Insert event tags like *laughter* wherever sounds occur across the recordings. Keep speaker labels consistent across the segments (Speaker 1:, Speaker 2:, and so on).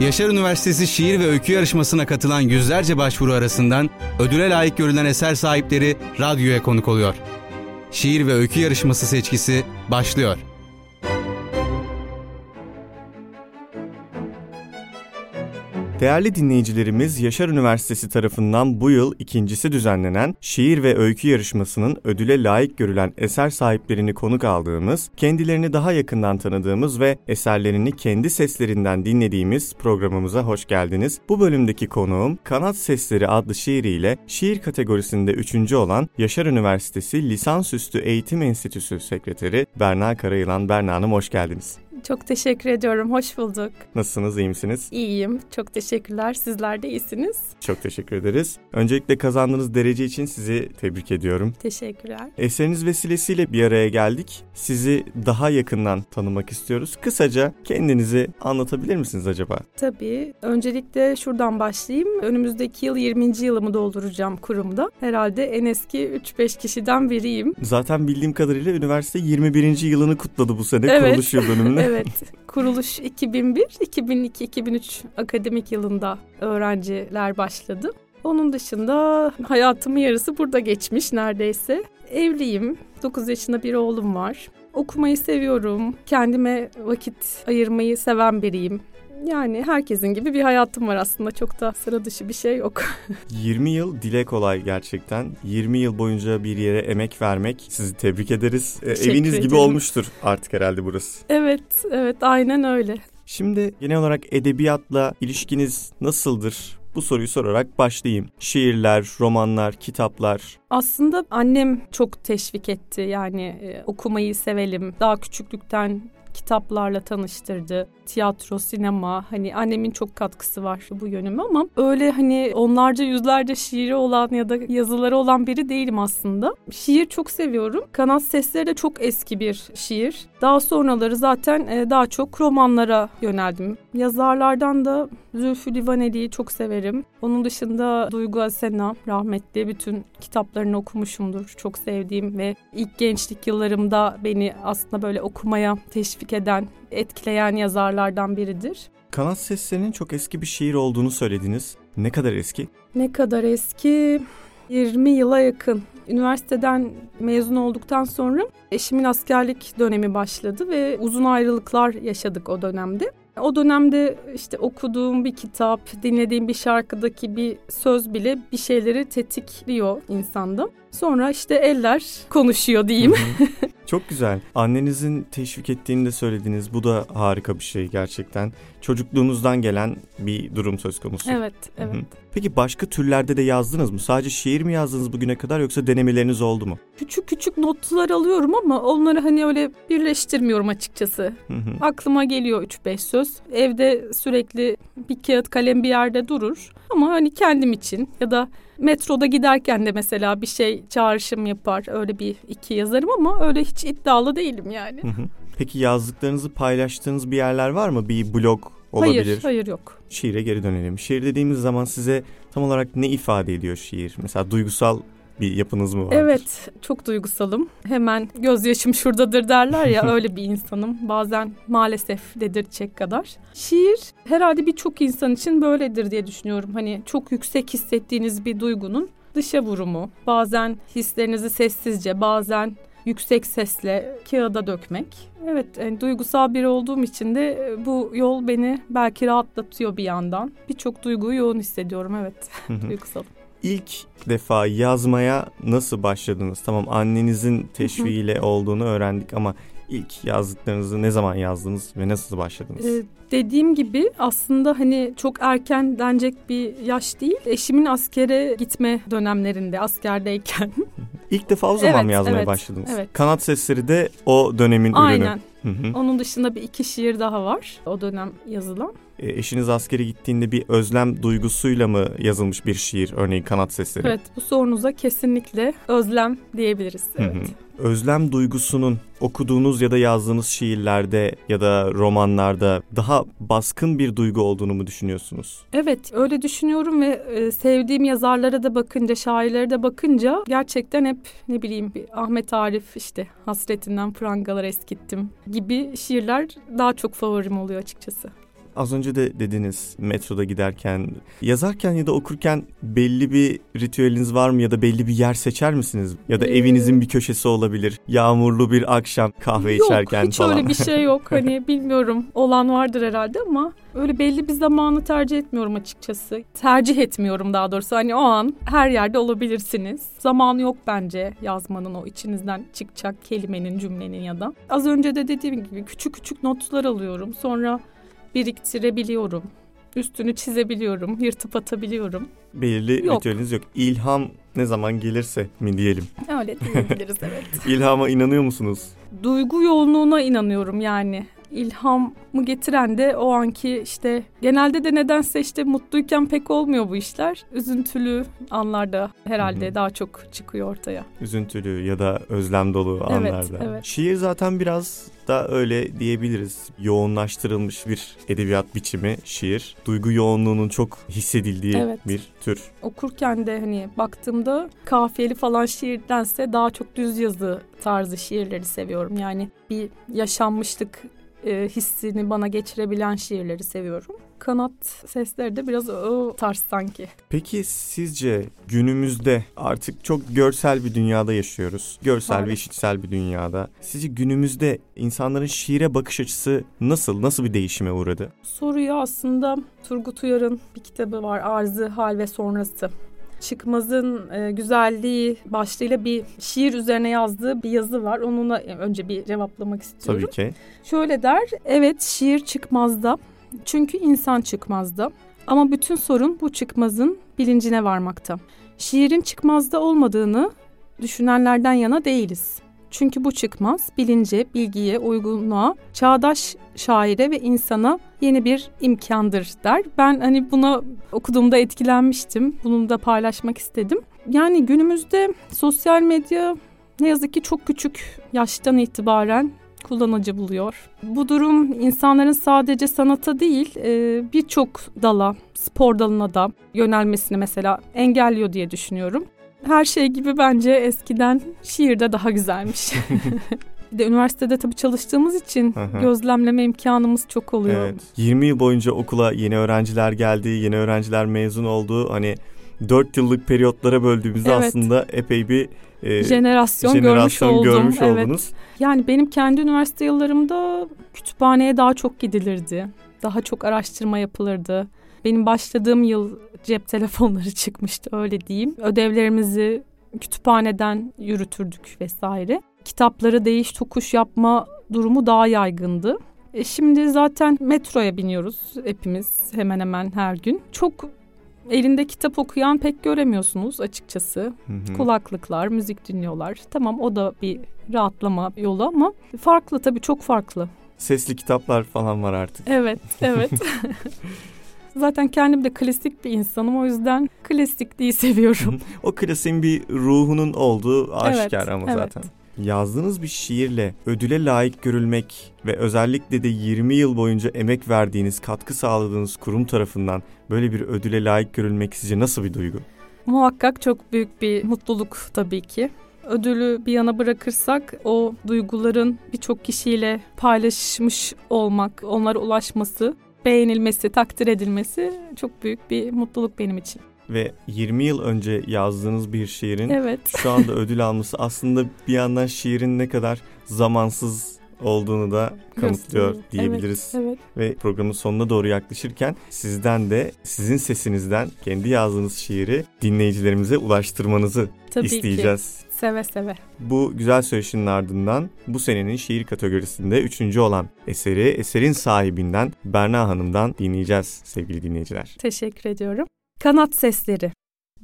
Speaker 1: Yaşar Üniversitesi Şiir ve Öykü Yarışması'na katılan yüzlerce başvuru arasından ödüle layık görülen eser sahipleri radyoya konuk oluyor. Şiir ve Öykü Yarışması seçkisi başlıyor.
Speaker 2: Değerli dinleyicilerimiz Yaşar Üniversitesi tarafından bu yıl ikincisi düzenlenen şiir ve öykü yarışmasının ödüle layık görülen eser sahiplerini konuk aldığımız, kendilerini daha yakından tanıdığımız ve eserlerini kendi seslerinden dinlediğimiz programımıza hoş geldiniz. Bu bölümdeki konuğum Kanat Sesleri adlı şiiriyle şiir kategorisinde üçüncü olan Yaşar Üniversitesi Lisansüstü Eğitim Enstitüsü Sekreteri Berna Karayılan. Berna Hanım hoş geldiniz.
Speaker 3: Çok teşekkür ediyorum. Hoş bulduk.
Speaker 2: Nasılsınız, iyi misiniz?
Speaker 3: İyiyim. Çok teşekkürler. Sizler de iyisiniz.
Speaker 2: Çok teşekkür ederiz. Öncelikle kazandığınız derece için sizi tebrik ediyorum.
Speaker 3: Teşekkürler.
Speaker 2: Eseriniz vesilesiyle bir araya geldik. Sizi daha yakından tanımak istiyoruz. Kısaca kendinizi anlatabilir misiniz acaba?
Speaker 3: Tabii. Öncelikle şuradan başlayayım. Önümüzdeki yıl 20. yılımı dolduracağım kurumda. Herhalde en eski 3-5 kişiden biriyim.
Speaker 2: Zaten bildiğim kadarıyla üniversite 21. yılını kutladı bu sene evet. kuruluş yıl dönümünde. *laughs*
Speaker 3: evet. Kuruluş 2001, 2002, 2003 akademik yılında öğrenciler başladı. Onun dışında hayatımın yarısı burada geçmiş neredeyse. Evliyim. 9 yaşında bir oğlum var. Okumayı seviyorum. Kendime vakit ayırmayı seven biriyim. Yani herkesin gibi bir hayatım var aslında. Çok da sıra dışı bir şey yok. *laughs*
Speaker 2: 20 yıl dile kolay gerçekten. 20 yıl boyunca bir yere emek vermek sizi tebrik ederiz. E, Teşekkür Eviniz ederim. gibi olmuştur artık herhalde burası.
Speaker 3: Evet, evet aynen öyle.
Speaker 2: Şimdi genel olarak edebiyatla ilişkiniz nasıldır? Bu soruyu sorarak başlayayım. Şiirler, romanlar, kitaplar.
Speaker 3: Aslında annem çok teşvik etti. Yani e, okumayı sevelim. Daha küçüklükten kitaplarla tanıştırdı. Tiyatro, sinema hani annemin çok katkısı var bu yönüme ama öyle hani onlarca yüzlerce şiiri olan ya da yazıları olan biri değilim aslında. Şiir çok seviyorum. Kanat Sesleri de çok eski bir şiir. Daha sonraları zaten e, daha çok romanlara yöneldim. Yazarlardan da Zülfü Livaneli'yi çok severim. Onun dışında Duygu Asena rahmetli bütün kitaplarını okumuşumdur. Çok sevdiğim ve ilk gençlik yıllarımda beni aslında böyle okumaya teşvik eden, etkileyen yazarlardan biridir.
Speaker 2: Kanat Sesleri'nin çok eski bir şiir olduğunu söylediniz. Ne kadar eski?
Speaker 3: Ne kadar eski? 20 yıla yakın. Üniversiteden mezun olduktan sonra eşimin askerlik dönemi başladı ve uzun ayrılıklar yaşadık o dönemde. O dönemde işte okuduğum bir kitap, dinlediğim bir şarkıdaki bir söz bile bir şeyleri tetikliyor insanda. Sonra işte eller konuşuyor diyeyim. *laughs*
Speaker 2: Çok güzel. Annenizin teşvik ettiğini de söylediniz. Bu da harika bir şey gerçekten. Çocukluğunuzdan gelen bir durum söz konusu.
Speaker 3: Evet, evet.
Speaker 2: Peki başka türlerde de yazdınız mı? Sadece şiir mi yazdınız bugüne kadar yoksa denemeleriniz oldu mu?
Speaker 3: Küçük küçük notlar alıyorum ama onları hani öyle birleştirmiyorum açıkçası. Aklıma geliyor 3-5 söz. Evde sürekli bir kağıt kalem bir yerde durur. Ama hani kendim için ya da metroda giderken de mesela bir şey çağrışım yapar. Öyle bir iki yazarım ama öyle hiç iddialı değilim yani.
Speaker 2: Peki yazdıklarınızı paylaştığınız bir yerler var mı? Bir blog olabilir.
Speaker 3: Hayır, hayır yok.
Speaker 2: Şiire geri dönelim. Şiir dediğimiz zaman size tam olarak ne ifade ediyor şiir? Mesela duygusal bir yapınız mı var?
Speaker 3: Evet, çok duygusalım. Hemen gözyaşım şuradadır derler ya *laughs* öyle bir insanım. Bazen maalesef dedirtecek kadar. Şiir herhalde birçok insan için böyledir diye düşünüyorum. Hani çok yüksek hissettiğiniz bir duygunun dışa vurumu. Bazen hislerinizi sessizce, bazen yüksek sesle kağıda dökmek. Evet, yani duygusal biri olduğum için de bu yol beni belki rahatlatıyor bir yandan. Birçok duyguyu yoğun hissediyorum evet. *laughs* Duygusalım
Speaker 2: ilk defa yazmaya nasıl başladınız? Tamam annenizin teşviğiyle olduğunu öğrendik ama ilk yazdıklarınızı ne zaman yazdınız ve nasıl başladınız? Ee,
Speaker 3: dediğim gibi aslında hani çok erken denecek bir yaş değil. Eşimin askere gitme dönemlerinde askerdeyken.
Speaker 2: İlk defa o zaman evet, yazmaya evet, başladınız? Evet. Kanat Sesleri de o dönemin
Speaker 3: Aynen.
Speaker 2: ürünü.
Speaker 3: Aynen. Onun dışında bir iki şiir daha var o dönem yazılan.
Speaker 2: E, eşiniz askere gittiğinde bir özlem duygusuyla mı yazılmış bir şiir örneğin kanat sesleri?
Speaker 3: Evet bu sorunuza kesinlikle özlem diyebiliriz. Evet. Hı hı.
Speaker 2: Özlem duygusunun okuduğunuz ya da yazdığınız şiirlerde ya da romanlarda daha baskın bir duygu olduğunu mu düşünüyorsunuz?
Speaker 3: Evet öyle düşünüyorum ve e, sevdiğim yazarlara da bakınca şairlere de bakınca gerçekten hep ne bileyim bir Ahmet Arif işte hasretinden prangalar eskittim gibi şiirler daha çok favorim oluyor açıkçası.
Speaker 2: Az önce de dediniz metroda giderken, yazarken ya da okurken belli bir ritüeliniz var mı ya da belli bir yer seçer misiniz? Ya da
Speaker 3: Ee,
Speaker 2: evinizin bir köşesi olabilir. Yağmurlu bir akşam kahve
Speaker 3: yok,
Speaker 2: içerken
Speaker 3: hiç
Speaker 2: falan.
Speaker 3: öyle bir şey yok. *laughs* Hani bilmiyorum olan vardır herhalde ama öyle belli bir zamanı tercih etmiyorum açıkçası. Tercih etmiyorum daha doğrusu. Hani o an her yerde olabilirsiniz. Zamanı yok bence yazmanın o içinizden çıkacak kelimenin, cümlenin ya da. Az önce de dediğim gibi küçük küçük notlar alıyorum. Sonra biriktirebiliyorum. Üstünü çizebiliyorum, yırtıp atabiliyorum.
Speaker 2: Belirli
Speaker 3: Yok.
Speaker 2: ritüeliniz yok. İlham ne zaman gelirse mi diyelim.
Speaker 3: Öyle *laughs* diyebiliriz evet.
Speaker 2: İlhama inanıyor musunuz?
Speaker 3: duygu yoğunluğuna inanıyorum yani. İlhamı getiren de o anki işte genelde de nedense işte mutluyken pek olmuyor bu işler. Üzüntülü anlarda herhalde
Speaker 2: Hı hı.
Speaker 3: daha çok çıkıyor ortaya.
Speaker 2: Üzüntülü ya da özlem dolu
Speaker 3: Evet,
Speaker 2: anlarda.
Speaker 3: evet.
Speaker 2: Şiir zaten biraz da öyle diyebiliriz. Yoğunlaştırılmış bir edebiyat biçimi şiir. Duygu yoğunluğunun çok hissedildiği
Speaker 3: Evet.
Speaker 2: bir tür.
Speaker 3: Okurken de hani baktığımda kafiyeli falan şiirdense daha çok düz yazı tarzı şiirleri seviyorum. Yani bir yaşanmışlık e, hissini bana geçirebilen şiirleri seviyorum. Kanat sesleri de biraz o tarz sanki.
Speaker 2: Peki sizce günümüzde artık çok görsel bir dünyada yaşıyoruz. Görsel ve
Speaker 3: Maalesef.
Speaker 2: işitsel bir dünyada. Sizce günümüzde insanların şiire bakış açısı nasıl? Nasıl bir değişime uğradı?
Speaker 3: Soruyu aslında Turgut Uyar'ın bir kitabı var Arzı, Hal ve Sonrası. Çıkmaz'ın e, güzelliği başlığıyla bir şiir üzerine yazdığı bir yazı var. Onunla önce bir cevaplamak istiyorum.
Speaker 2: Tabii ki.
Speaker 3: Şöyle der, evet şiir çıkmazda. Çünkü insan çıkmazda. Ama bütün sorun bu çıkmazın bilincine varmakta. Şiirin çıkmazda olmadığını düşünenlerden yana değiliz. Çünkü bu çıkmaz bilince, bilgiye, uygunluğa, çağdaş şaire ve insana yeni bir imkandır der. Ben hani buna okuduğumda etkilenmiştim. Bunu da paylaşmak istedim. Yani günümüzde sosyal medya ne yazık ki çok küçük yaştan itibaren kullanıcı buluyor. Bu durum insanların sadece sanata değil e, birçok dala, spor dalına da yönelmesini mesela engelliyor diye düşünüyorum. Her şey gibi bence eskiden şiir de daha güzelmiş. *laughs* *laughs* Bir de üniversitede tabii çalıştığımız için
Speaker 2: hı.
Speaker 3: gözlemleme imkanımız çok oluyor.
Speaker 2: Evet. 20 yıl boyunca okula yeni öğrenciler geldi, yeni öğrenciler mezun oldu. Hani 4 yıllık periyotlara böldüğümüzde
Speaker 3: Evet.
Speaker 2: aslında epey bir e,
Speaker 3: Jenerasyon,
Speaker 2: jenerasyon
Speaker 3: görmüş oldum.
Speaker 2: görmüş
Speaker 3: evet.
Speaker 2: oldunuz.
Speaker 3: Yani benim kendi üniversite yıllarımda kütüphaneye daha çok gidilirdi. Daha çok araştırma yapılırdı. Benim başladığım yıl cep telefonları *laughs* çıkmıştı öyle diyeyim. Ödevlerimizi kütüphaneden yürütürdük vesaire. Kitapları değiş tokuş yapma durumu daha yaygındı. E şimdi zaten metroya biniyoruz hepimiz hemen hemen her gün. Çok elinde kitap okuyan pek göremiyorsunuz açıkçası.
Speaker 2: Hı hı.
Speaker 3: Kulaklıklar, müzik dinliyorlar. Tamam o da bir rahatlama yolu ama farklı tabii çok farklı.
Speaker 2: Sesli kitaplar falan var artık.
Speaker 3: Evet, evet. *laughs* Zaten kendim de klasik bir insanım o yüzden klasikliği *laughs* seviyorum. *laughs*
Speaker 2: o klasiğin bir ruhunun olduğu aşikar
Speaker 3: Evet,
Speaker 2: ama
Speaker 3: evet.
Speaker 2: zaten. Yazdığınız bir şiirle ödüle layık görülmek ve özellikle de 20 yıl boyunca emek verdiğiniz, katkı sağladığınız kurum tarafından böyle bir ödüle layık görülmek sizce nasıl bir duygu?
Speaker 3: Muhakkak çok büyük bir mutluluk tabii ki. Ödülü bir yana bırakırsak o duyguların birçok kişiyle paylaşmış olmak, onlara ulaşması, beğenilmesi, takdir edilmesi çok büyük bir mutluluk benim için.
Speaker 2: Ve 20 yıl önce yazdığınız bir şiirin
Speaker 3: Evet.
Speaker 2: şu anda ödül alması aslında bir yandan şiirin ne kadar zamansız olduğunu da kanıtlıyor
Speaker 3: Gösteriyor.
Speaker 2: diyebiliriz.
Speaker 3: Evet, evet.
Speaker 2: Ve programın sonuna doğru yaklaşırken sizden de sizin sesinizden kendi yazdığınız şiiri dinleyicilerimize ulaştırmanızı
Speaker 3: Tabii
Speaker 2: isteyeceğiz.
Speaker 3: ki. Seve seve.
Speaker 2: Bu güzel söyleşinin ardından bu senenin şiir kategorisinde üçüncü olan eseri eserin sahibinden Berna Hanım'dan dinleyeceğiz sevgili dinleyiciler.
Speaker 3: Teşekkür ediyorum. Kanat sesleri.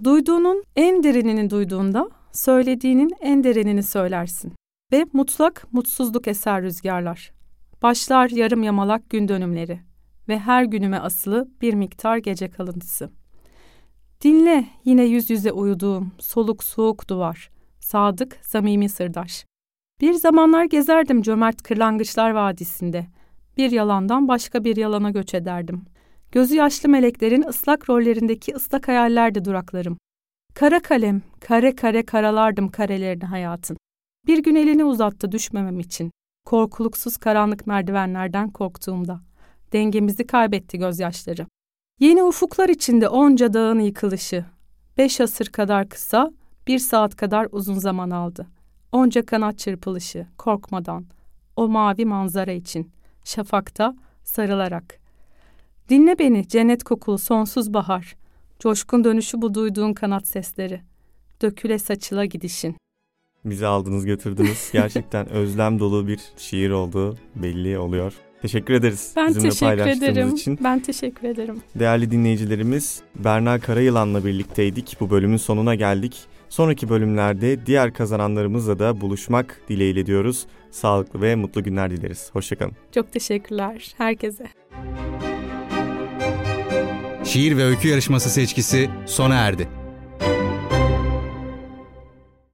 Speaker 3: Duyduğunun en derinini duyduğunda söylediğinin en derinini söylersin. Ve mutlak mutsuzluk eser rüzgarlar. Başlar yarım yamalak gün dönümleri ve her günüme asılı bir miktar gece kalıntısı. Dinle yine yüz yüze uyuduğum soluk soğuk duvar, sadık samimi sırdaş. Bir zamanlar gezerdim cömert kırlangıçlar vadisinde. Bir yalandan başka bir yalana göç ederdim. Gözü yaşlı meleklerin ıslak rollerindeki ıslak hayallerdi duraklarım. Kara kalem, kare kare karalardım karelerini hayatın. Bir gün elini uzattı düşmemem için. Korkuluksuz karanlık merdivenlerden korktuğumda. Dengemizi kaybetti gözyaşları. Yeni ufuklar içinde onca dağın yıkılışı. Beş asır kadar kısa, bir saat kadar uzun zaman aldı. Onca kanat çırpılışı, korkmadan. O mavi manzara için. Şafakta, sarılarak. Dinle beni cennet kokulu sonsuz bahar. Coşkun dönüşü bu duyduğun kanat sesleri. Döküle saçıla gidişin.
Speaker 2: Bizi aldınız götürdünüz. *laughs* Gerçekten özlem dolu bir şiir olduğu belli oluyor. Teşekkür ederiz.
Speaker 3: Ben
Speaker 2: bizimle
Speaker 3: teşekkür
Speaker 2: paylaştığınız
Speaker 3: ederim.
Speaker 2: için.
Speaker 3: Ben teşekkür ederim.
Speaker 2: Değerli dinleyicilerimiz, Berna Karayılan'la birlikteydik. Bu bölümün sonuna geldik. Sonraki bölümlerde diğer kazananlarımızla da buluşmak dileğiyle diyoruz. Sağlıklı ve mutlu günler dileriz. Hoşçakalın.
Speaker 3: Çok teşekkürler herkese.
Speaker 1: Şiir ve öykü yarışması seçkisi sona erdi.